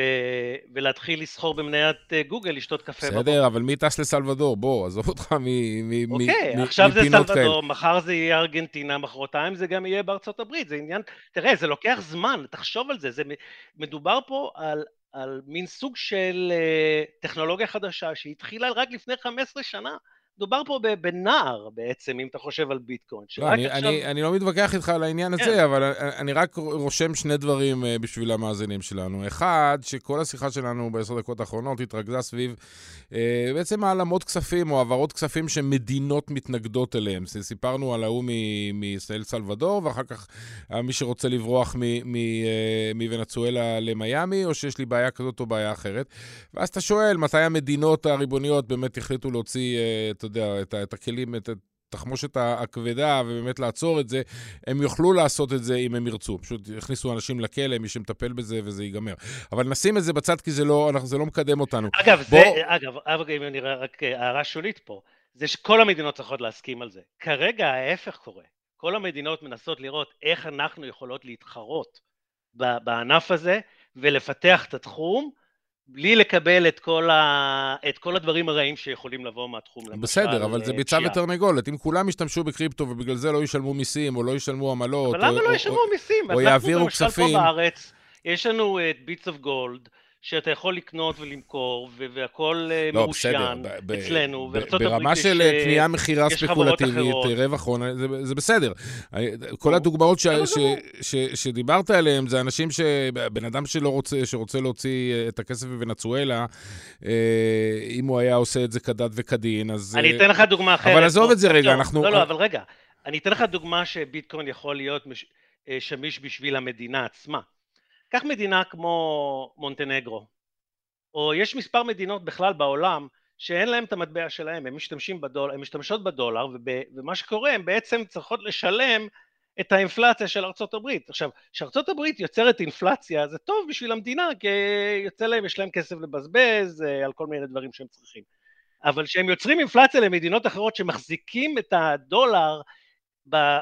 ולהתחיל לסחור במניית אה, גוגל, לשתות קפה בבוקר. בסדר, אבל מי טס לסלוודור? בוא, עזוב אותך מפינות כאלה. אוקיי, עכשיו זה סלוודור, מחר זה יהיה ארגנטינה, מחרתיים זה גם יהיה בארצות הברית. זה עניין, תראה, זה לוקח זמן, תחשוב על זה. זה מדובר פה על על מין סוג של אה, טכנולוגיה חדשה שהתחילה רק לפני 15 שנה. מדובר פה בנער בעצם, אם אתה חושב על ביטקוין. לא, אני, עכשיו... אני, אני לא מתווכח איתך על העניין כן. הזה, אבל אני רק רושם שני דברים אה, בשביל המאזינים שלנו. אחד, שכל השיחה שלנו בעשר דקות האחרונות התרכזה סביב אה, בעצם העלמות כספים או העברות כספים שמדינות מתנגדות אליהם. סיפרנו על ההוא מישראל סלבדור, ואחר כך מי שרוצה לברוח מוונצואלה למיאמי, או שיש לי בעיה כזאת או בעיה אחרת. ואז אתה שואל, מתי המדינות הריבוניות באמת החליטו להוציא... אתה יודע, את, את הכלים, את התחמושת הכבדה, ובאמת לעצור את זה, הם יוכלו לעשות את זה אם הם ירצו. פשוט יכניסו אנשים לכלא, מי שמטפל בזה, וזה ייגמר. אבל נשים את זה בצד, כי זה לא, זה לא מקדם אותנו. אגב, בוא... זה, אגב, אגב, אם אני רק הערה שולית פה, זה שכל המדינות צריכות להסכים על זה. כרגע ההפך קורה. כל המדינות מנסות לראות איך אנחנו יכולות להתחרות בענף הזה ולפתח את התחום, בלי לקבל את כל, ה... את כל הדברים הרעים שיכולים לבוא מהתחום. בסדר, אבל זה אה, ביצה ותרנגולת. אם כולם ישתמשו בקריפטו ובגלל זה לא ישלמו מיסים, או לא ישלמו עמלות, אבל למה לא ישלמו מיסים? או יעבירו כספים. פה בארץ, יש לנו את Bits of Gold, שאתה יכול לקנות ולמכור, והכל אה, לא, מרושיין אצלנו, וארצות הברית ברמה של אה, קנייה מכירה ספקולטיבית, רווח הון, זה, זה בסדר. כל הדוגמאות ש, ש, ש, שדיברת עליהן, זה אנשים ש... בן אדם שלא רוצה, שרוצה להוציא את הכסף בוונצואלה, אם הוא היה עושה את זה כדת וכדין, אז... אני אתן לך דוגמה אחרת. אבל עזוב את זה רגע, לא, אנחנו... לא, לא, אבל רגע. אני אתן לך דוגמה שביטקוין יכול להיות מש... שמיש בשביל המדינה עצמה. קח מדינה כמו מונטנגרו, או יש מספר מדינות בכלל בעולם שאין להם את המטבע שלהם, הם משתמשים בדולר, משתמשות בדולר, וב, ומה שקורה, הם בעצם צריכות לשלם את האינפלציה של ארצות הברית. עכשיו, כשארצות הברית יוצרת אינפלציה, זה טוב בשביל המדינה, כי יוצא להם, יש להם כסף לבזבז אה, על כל מיני דברים שהם צריכים. אבל כשהם יוצרים אינפלציה למדינות אחרות שמחזיקים את הדולר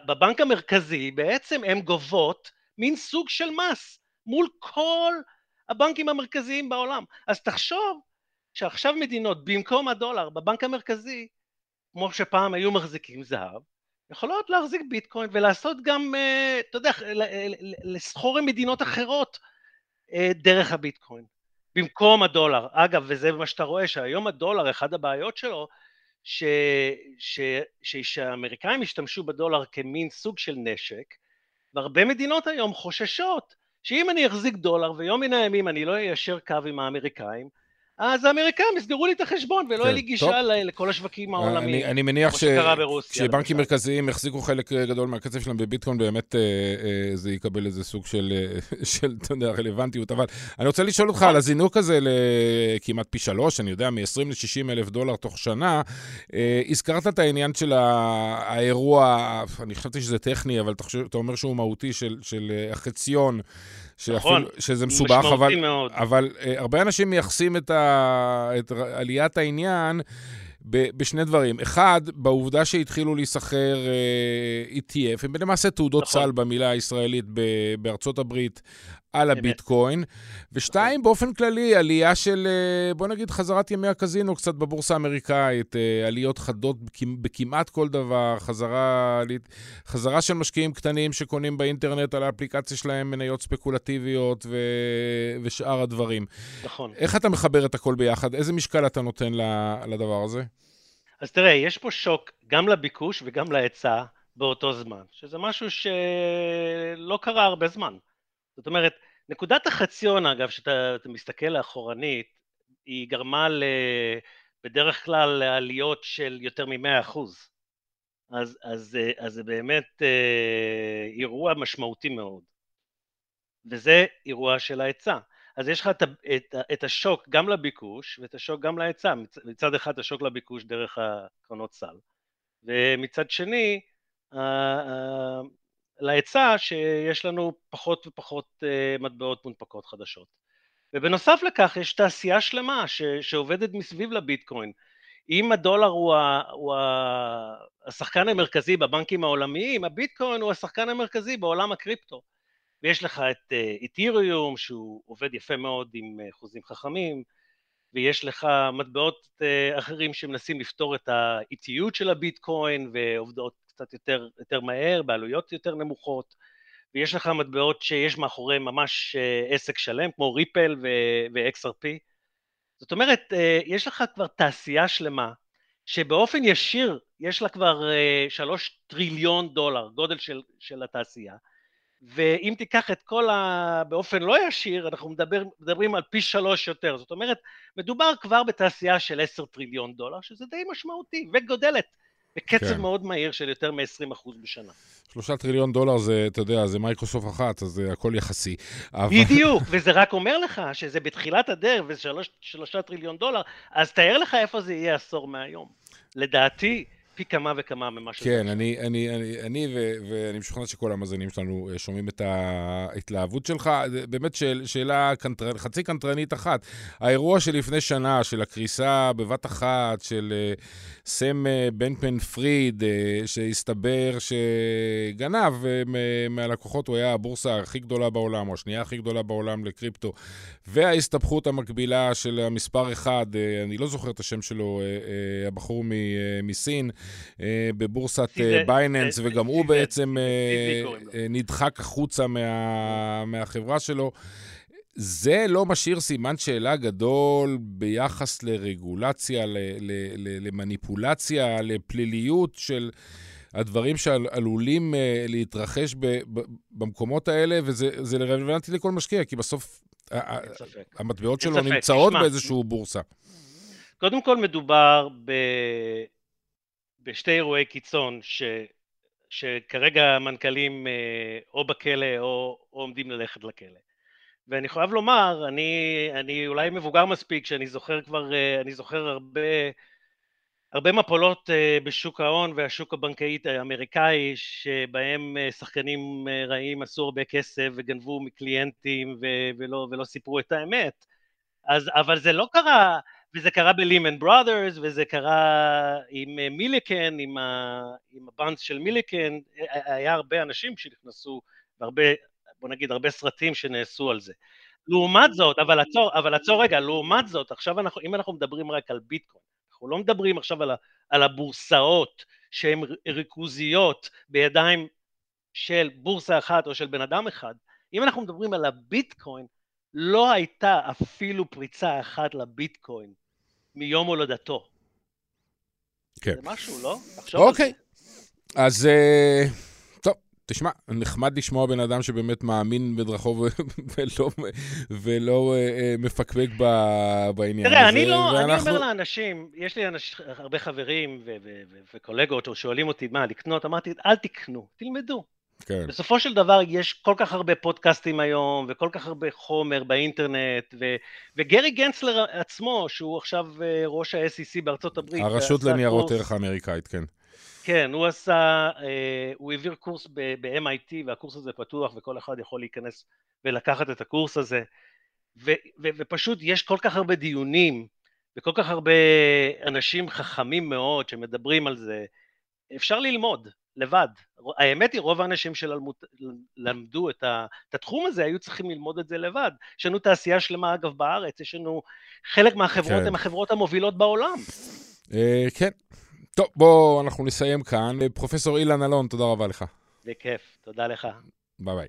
בבנק המרכזי, בעצם הן גובות מין סוג של מס. מול כל הבנקים המרכזיים בעולם. אז תחשוב שעכשיו מדינות במקום הדולר בבנק המרכזי, כמו שפעם היו מחזיקים זהב, יכולות להחזיק ביטקוין ולעשות גם, אה, אתה יודע, לסחור עם מדינות אחרות אה, דרך הביטקוין, במקום הדולר. אגב, וזה מה שאתה רואה, שהיום הדולר, אחת הבעיות שלו, שהאמריקאים השתמשו בדולר כמין סוג של נשק, והרבה מדינות היום חוששות שאם אני אחזיק דולר ויום מן הימים אני לא איישר קו עם האמריקאים, אז האמריקאים יסגרו לי את החשבון ולא יהיה לי כן, גישה לכל השווקים העולמיים. אני מניח שבנקים מרכזיים יחזיקו חלק גדול מהכסף שלהם בביטקוין, באמת אה, אה, זה יקבל איזה סוג של, אה, [LAUGHS] אתה יודע, רלוונטיות. אבל אני רוצה לשאול אותך על הזינוק הזה לכמעט פי שלוש, אני יודע, מ-20 ל-60 אלף דולר תוך שנה. הזכרת את העניין של האירוע, אני חשבתי שזה טכני, אבל אתה אומר שהוא מהותי, של החציון. נכון, שזה מסובך, אבל, מאוד. אבל uh, הרבה אנשים מייחסים את, ה, את עליית העניין בשני דברים. אחד, בעובדה שהתחילו להיסחר uh, ETF, הם למעשה תעודות נכון. סל במילה הישראלית בארצות הברית על הביטקוין. ושתיים, נכון. באופן כללי, עלייה של, אה, בוא נגיד, חזרת ימי הקזינו קצת בבורסה האמריקאית, אה, עליות חדות בכמעט כל דבר, חזרה, חזרה של משקיעים קטנים שקונים באינטרנט על האפליקציה שלהם מניות ספקולטיביות ו... ושאר הדברים. נכון. איך אתה מחבר את הכל ביחד? איזה משקל אתה נותן לדבר הזה? אז תראה, יש פה שוק גם לביקוש וגם להיצע באותו זמן, שזה משהו שלא קרה הרבה זמן. זאת אומרת, נקודת החציון, אגב, שאתה מסתכל לאחורנית, היא גרמה ל, בדרך כלל לעליות של יותר מ-100%. אז, אז, אז זה באמת אה, אירוע משמעותי מאוד. וזה אירוע של ההיצע. אז יש לך את, את, את השוק גם לביקוש ואת השוק גם להיצע. מצד אחד השוק לביקוש דרך הקרנות סל, ומצד שני להיצע שיש לנו פחות ופחות אה, מטבעות מונפקות חדשות. ובנוסף לכך יש תעשייה שלמה ש, שעובדת מסביב לביטקוין. אם הדולר הוא, ה, הוא ה, השחקן המרכזי בבנקים העולמיים, הביטקוין הוא השחקן המרכזי בעולם הקריפטו. ויש לך את איתיריום אה, שהוא עובד יפה מאוד עם אה, חוזים חכמים, ויש לך מטבעות אחרים שמנסים לפתור את האיטיות של הביטקוין ועובדות קצת יותר, יותר מהר, בעלויות יותר נמוכות, ויש לך מטבעות שיש מאחוריהם ממש אה, עסק שלם, כמו ריפל ו-XRP. זאת אומרת, אה, יש לך כבר תעשייה שלמה, שבאופן ישיר יש לה כבר אה, שלוש טריליון דולר, גודל של, של התעשייה, ואם תיקח את כל ה... באופן לא ישיר, אנחנו מדבר, מדברים על פי שלוש יותר. זאת אומרת, מדובר כבר בתעשייה של עשר טריליון דולר, שזה די משמעותי, וגודלת. בקצב כן. מאוד מהיר של יותר מ-20% בשנה. שלושה טריליון דולר זה, אתה יודע, זה מייקרוסופט אחת, אז זה הכל יחסי. אבל... בדיוק, וזה רק אומר לך שזה בתחילת הדרך וזה שלושה טריליון דולר, אז תאר לך איפה זה יהיה עשור מהיום. לדעתי, פי כמה וכמה ממה שזה. כן, אני, אני, אני, אני ו, ואני משוכנע שכל המאזינים שלנו אה, שומעים את ההתלהבות שלך. באמת שאל, שאלה קנטר, חצי קנטרנית אחת. האירוע שלפני שנה, של הקריסה בבת אחת, של אה, סם uh, בנפן פריד, uh, שהסתבר שגנב מהלקוחות, הוא היה הבורסה הכי גדולה בעולם, או השנייה הכי גדולה בעולם לקריפטו, וההסתבכות המקבילה של המספר אחד, uh, אני לא זוכר את השם שלו, הבחור מסין, אה, בבורסת בייננס, אה, וגם הוא בעצם אה, נדחק החוצה מהחברה שלו. זה לא משאיר סימן שאלה גדול ביחס לרגולציה, למניפולציה, לפליליות של הדברים שעלולים uh, להתרחש במקומות האלה, וזה רלוונטי לכל משקיע, כי בסוף המטבעות שלו נמצאות באיזשהו בורסה. קודם כל מדובר ב... בשתי אירועי קיצון ש... שכרגע המנכ"לים אה, או בכלא או, או עומדים ללכת לכלא. ואני חייב לומר, אני, אני אולי מבוגר מספיק, שאני זוכר כבר, אה, אני זוכר הרבה, הרבה מפולות אה, בשוק ההון והשוק הבנקאי האמריקאי, שבהם שחקנים רעים עשו הרבה כסף וגנבו מקליינטים ולא, ולא סיפרו את האמת. אז, אבל זה לא קרה, וזה קרה בלימן בראדרס, וזה קרה עם אה, מיליקן, עם, ה, עם הבאנס של מיליקן, היה הרבה אנשים שנכנסו, והרבה, בוא נגיד, הרבה סרטים שנעשו על זה. לעומת זאת, אבל עצור, אבל עצור רגע, לעומת זאת, עכשיו אנחנו, אם אנחנו מדברים רק על ביטקוין, אנחנו לא מדברים עכשיו על, ה, על הבורסאות שהן ריכוזיות בידיים של בורסה אחת או של בן אדם אחד, אם אנחנו מדברים על הביטקוין, לא הייתה אפילו פריצה אחת לביטקוין מיום הולדתו. כן. זה משהו, לא? תחשוב על זה. אוקיי. אז טוב, תשמע, נחמד לשמוע בן אדם שבאמת מאמין בדרכו [LAUGHS] ולא, ולא אה, אה, מפקפק בעניין תראה, הזה. תראה, אני לא, ואנחנו... אני אומר לאנשים, יש לי אנש, הרבה חברים וקולגות שואלים אותי מה, לקנות? אמרתי, אל תקנו, תלמדו. כן. בסופו של דבר יש כל כך הרבה פודקאסטים היום, וכל כך הרבה חומר באינטרנט, ו, וגרי גנצלר עצמו, שהוא עכשיו אה, ראש ה-SEC בארצות הברית. הרשות לניירות ערך האמריקאית, כן. כן, הוא עשה, אה, הוא העביר קורס ב-MIT, והקורס הזה פתוח, וכל אחד יכול להיכנס ולקחת את הקורס הזה. ו, ו, ופשוט יש כל כך הרבה דיונים, וכל כך הרבה אנשים חכמים מאוד שמדברים על זה. אפשר ללמוד, לבד. האמת היא, רוב האנשים שלמדו את, ה, את התחום הזה היו צריכים ללמוד את זה לבד. יש לנו תעשייה שלמה, אגב, בארץ, יש לנו... חלק מהחברות כן. הן החברות המובילות בעולם. אה, כן. טוב, בואו אנחנו נסיים כאן. פרופסור אילן אלון, תודה רבה לך. בכיף, תודה לך. ביי ביי.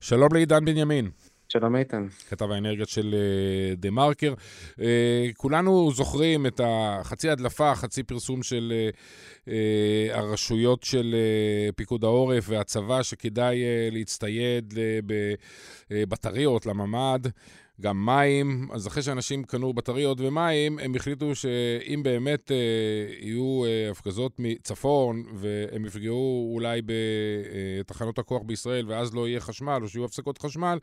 שלום לעידן בנימין. שלום איתן. כתב האנרגיות של דה אה, מרקר. אה, כולנו זוכרים את החצי הדלפה, חצי פרסום של אה, הרשויות של פיקוד העורף והצבא, שכדאי להצטייד בבטריות לממ"ד. גם מים, אז אחרי שאנשים קנו בטריות ומים, הם החליטו שאם באמת אה, יהיו אה, הפגזות מצפון, והם יפגעו אולי בתחנות הכוח בישראל, ואז לא יהיה חשמל, או שיהיו הפסקות חשמל,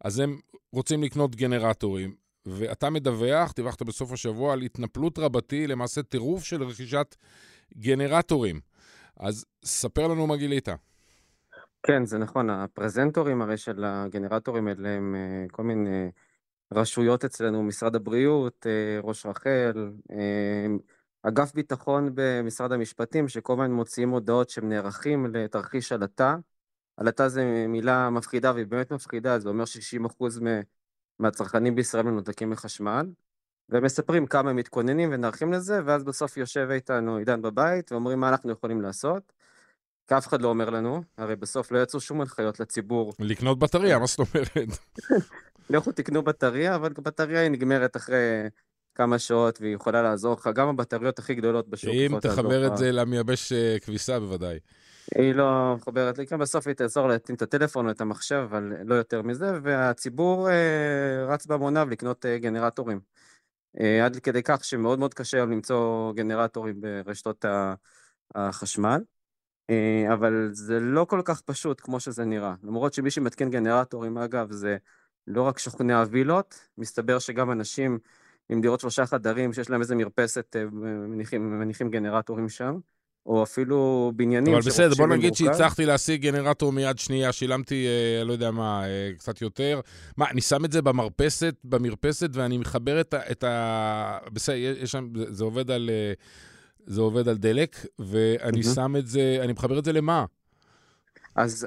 אז הם רוצים לקנות גנרטורים. ואתה מדווח, דיווחת בסוף השבוע, על התנפלות רבתי, למעשה טירוף של רכישת גנרטורים. אז ספר לנו מה גילית. כן, זה נכון. הפרזנטורים הרי של הגנרטורים האלה הם אה, כל מיני רשויות אצלנו, משרד הבריאות, אה, ראש רח"ל, אה, אגף ביטחון במשרד המשפטים, שכל הזמן מוציאים הודעות שהם נערכים לתרחיש עלטה. עלטה זה מילה מפחידה, והיא באמת מפחידה, זה אומר 60% מהצרכנים בישראל מנותקים מחשמל, ומספרים כמה הם מתכוננים ונערכים לזה, ואז בסוף יושב איתנו עידן בבית, ואומרים מה אנחנו יכולים לעשות. כי אף אחד לא אומר לנו, הרי בסוף לא יצאו שום הנחיות לציבור. לקנות בטריה, מה זאת אומרת? [LAUGHS] לכו תקנו בטריה, אבל בטריה היא נגמרת אחרי כמה שעות, והיא יכולה לעזור לך. גם הבטריות הכי גדולות בשוק. אם תחבר את זה למייבש אה, כביסה, בוודאי. היא לא מחוברת לי, כן, בסוף היא תעזור להתאים את הטלפון או את המחשב, אבל לא יותר מזה, והציבור אה, רץ בהמוניו לקנות אה, גנרטורים. אה, עד כדי כך שמאוד מאוד קשה היום למצוא גנרטורים ברשתות החשמל. אה, אבל זה לא כל כך פשוט כמו שזה נראה. למרות שמי שמתקין גנרטורים, אגב, זה לא רק שוכני הווילות, מסתבר שגם אנשים עם דירות שלושה חדרים, שיש להם איזה מרפסת, אה, מניחים, מניחים גנרטורים שם, או אפילו בניינים אבל בסדר, בוא נגיד שהצלחתי להשיג גנרטור מיד שנייה, שילמתי, אה, לא יודע מה, אה, קצת יותר. מה, אני שם את זה במרפסת, במרפסת, ואני מחבר את ה... את ה... בסדר, יש שם, זה עובד על... אה, זה עובד על דלק, ואני mm-hmm. שם את זה, אני מחבר את זה למה? אז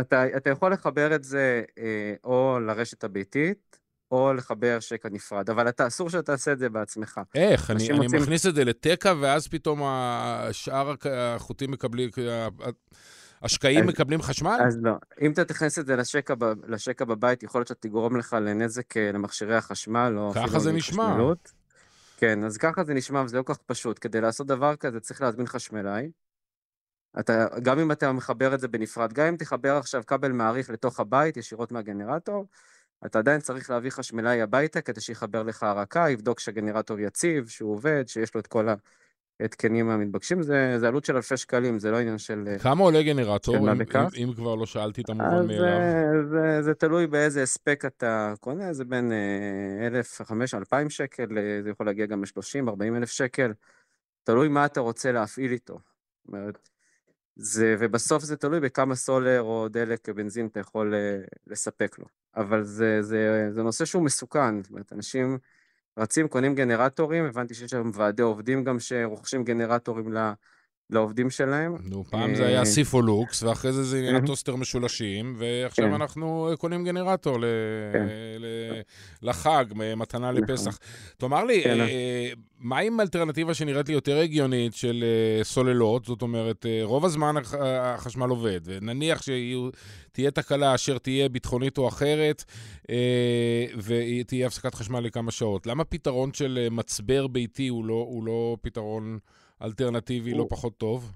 אתה, אתה יכול לחבר את זה אה, או לרשת הביתית, או לחבר שקע נפרד, אבל אתה, אסור שאתה תעשה את זה בעצמך. איך? אני, אני רוצים- מכניס את זה לתקע, ואז פתאום השאר החוטים מקבלים, השקעים אז- מקבלים חשמל? אז לא, אם אתה תכניס את זה לשקע, לשקע בבית, יכול להיות שאתה תגרום לך לנזק אה, למכשירי החשמל, או ככה אפילו זה נשמע. להתחשמלות. כן, אז ככה זה נשמע, וזה לא כל כך פשוט. כדי לעשות דבר כזה צריך להזמין חשמלאי. אתה, גם אם אתה מחבר את זה בנפרד, גם אם תחבר עכשיו כבל מעריך לתוך הבית, ישירות מהגנרטור, אתה עדיין צריך להביא חשמלאי הביתה כדי שיחבר לך הרקה, יבדוק שהגנרטור יציב, שהוא עובד, שיש לו את כל ההתקנים המתבקשים. זה, זה עלות של אלפי שקלים, זה לא עניין של... אה, כמה עולה גנרטור, אם? אם, אם כבר לא שאלתי את המובן מאליו? אה, זה, זה תלוי באיזה הספק אתה קונה, זה בין אה, 1,500, 2,000 שקל, אה, זה יכול להגיע גם ל-30, 40 אלף שקל, תלוי מה אתה רוצה להפעיל איתו. זאת אומרת, זה, ובסוף זה תלוי בכמה סולר או דלק, בנזין אתה יכול אה, לספק לו. אבל זה, זה, זה נושא שהוא מסוכן, זאת אומרת, אנשים רצים, קונים גנרטורים, הבנתי שיש שם ועדי עובדים גם שרוכשים גנרטורים ל- לעובדים שלהם. נו, פעם זה היה אה, סיפולוקס, ואחרי זה זה נהיה Mhm. טוסטר משולשים, ועכשיו כן. אנחנו אה, קונים גנרטור. כן. לחג, מתנה נכון. לפסח. תאמר לי, כן. אה, מה עם אלטרנטיבה שנראית לי יותר הגיונית של אה, סוללות? זאת אומרת, אה, רוב הזמן הח- החשמל עובד, ונניח שתהיה תקלה אשר תהיה ביטחונית או אחרת, אה, ותהיה הפסקת חשמל לכמה שעות. למה פתרון של אה, מצבר ביתי הוא לא, הוא לא פתרון אלטרנטיבי לא הוא- פחות טוב?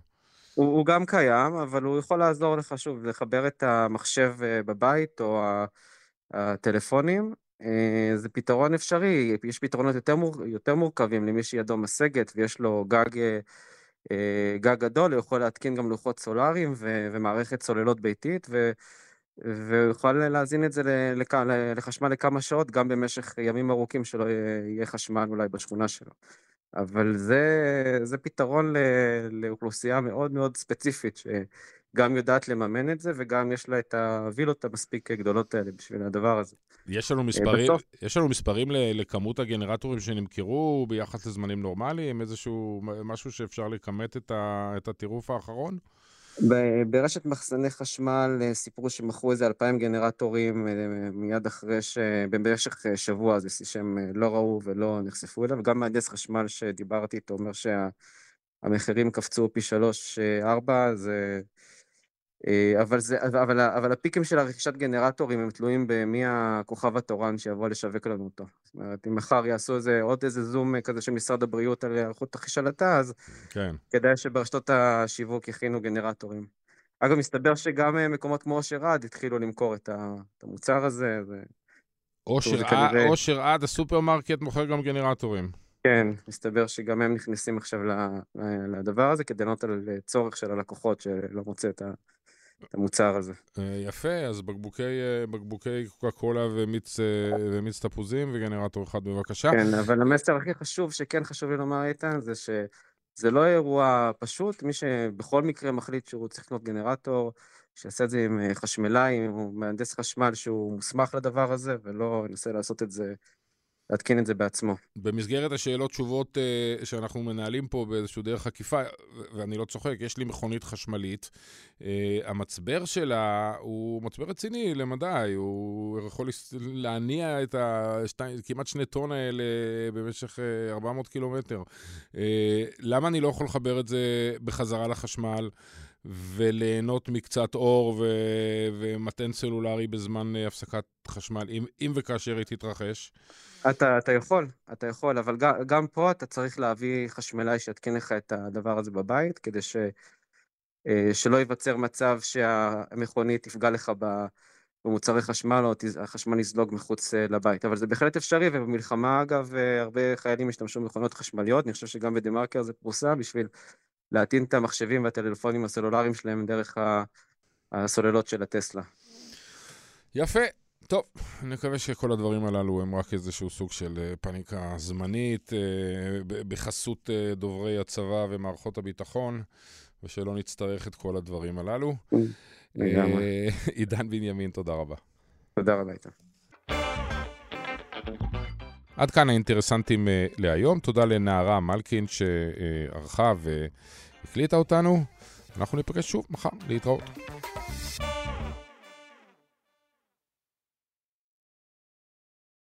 הוא, הוא גם קיים, אבל הוא יכול לעזור לך שוב לחבר את המחשב אה, בבית או הטלפונים. אה, זה פתרון אפשרי, יש פתרונות יותר, מור, יותר מורכבים למי שידו משגת ויש לו גג, אה, גג גדול, הוא יכול להתקין גם לוחות סולאריים ו, ומערכת סוללות ביתית, ו, והוא יכול להזין את זה לכ, לחשמל לכמה שעות, גם במשך ימים ארוכים שלא יהיה חשמל אולי בשכונה שלו. אבל זה, זה פתרון ל, לאוכלוסייה מאוד מאוד ספציפית, שגם יודעת לממן את זה, וגם יש לה את הווילות המספיק גדולות האלה בשביל הדבר הזה. יש לנו מספרים, בסוף- יש לנו מספרים ל- לכמות הגנרטורים שנמכרו ביחס לזמנים נורמליים? איזשהו משהו שאפשר לכמת את, ה, את הטירוף האחרון? ברשת מחסני חשמל אה, סיפרו שמכרו איזה 2,000 גנרטורים אה, מיד אחרי ש... במשך אה, שבוע, זה שהם לא ראו ולא נחשפו אליו. גם מהנדס חשמל שדיברתי איתו אומר שהמחירים קפצו פי שלוש, ארבע, זה... אה, אבל, זה, אבל, אבל הפיקים של הרכישת גנרטורים הם תלויים במי הכוכב התורן שיבוא לשווק לנו אותו. זאת אומרת, אם מחר יעשו איזה, עוד איזה זום כזה של משרד הבריאות על היערכות תרחיש עלטה, אז כן. כדאי שברשתות השיווק יכינו גנרטורים. אגב, מסתבר שגם אה, מקומות כמו אושר עד התחילו למכור את המוצר הזה, ו... אושר כנראה- עד הסופרמרקט מוכר גם גנרטורים. כן, מסתבר שגם הם נכנסים עכשיו לדבר הזה כדי לענות על אה, צורך של הלקוחות שלא מוצא את ה- את המוצר הזה. אה, יפה, אז בקבוקי, אה, בקבוקי קוקה קולה ומיץ, אה, ומיץ תפוזים וגנרטור אחד בבקשה. כן, אבל המסר הכי חשוב שכן חשוב לי לומר, איתן, זה שזה לא אירוע פשוט, מי שבכל מקרה מחליט שהוא צריך לקנות גנרטור, שיעשה את זה עם חשמלאי, או מהנדס חשמל שהוא מוסמך לדבר הזה, ולא ינסה לעשות את זה, להתקין את זה בעצמו. במסגרת השאלות תשובות uh, שאנחנו מנהלים פה באיזשהו דרך עקיפה, ואני לא צוחק, יש לי מכונית חשמלית. Uh, המצבר שלה הוא מצבר רציני למדי, הוא יכול להניע את הכמעט שני טון האלה במשך uh, 400 קילומטר. Uh, למה אני לא יכול לחבר את זה בחזרה לחשמל? וליהנות מקצת אור ו- ומתן סלולרי בזמן uh, הפסקת חשמל, אם, אם וכאשר היא תתרחש. אתה, אתה יכול, אתה יכול, אבל גם, גם פה אתה צריך להביא חשמלאי שיתקין לך את הדבר הזה בבית, כדי ש, אה, שלא ייווצר מצב שהמכונית תפגע לך במוצרי חשמל, או החשמל יזלוג מחוץ אה, לבית. אבל זה בהחלט אפשרי, ובמלחמה, אגב, אה, הרבה חיילים השתמשו במכונות חשמליות, אני חושב שגם בדה-מרקר זה פרוסה, בשביל להטעין את המחשבים והטלפונים הסלולריים שלהם דרך הסוללות של הטסלה. יפה. טוב, אני מקווה שכל הדברים הללו הם רק איזשהו סוג של אה, פאניקה זמנית, אה, בחסות אה, דוברי הצבא ומערכות הביטחון, ושלא נצטרך את כל הדברים הללו. לגמרי. אה, [LAUGHS] עידן בנימין, תודה רבה. תודה רבה, איתן. עד כאן האינטרסנטים אה, להיום. תודה לנערה מלקין שערכה והקליטה אותנו. אנחנו ניפגש שוב מחר, להתראות.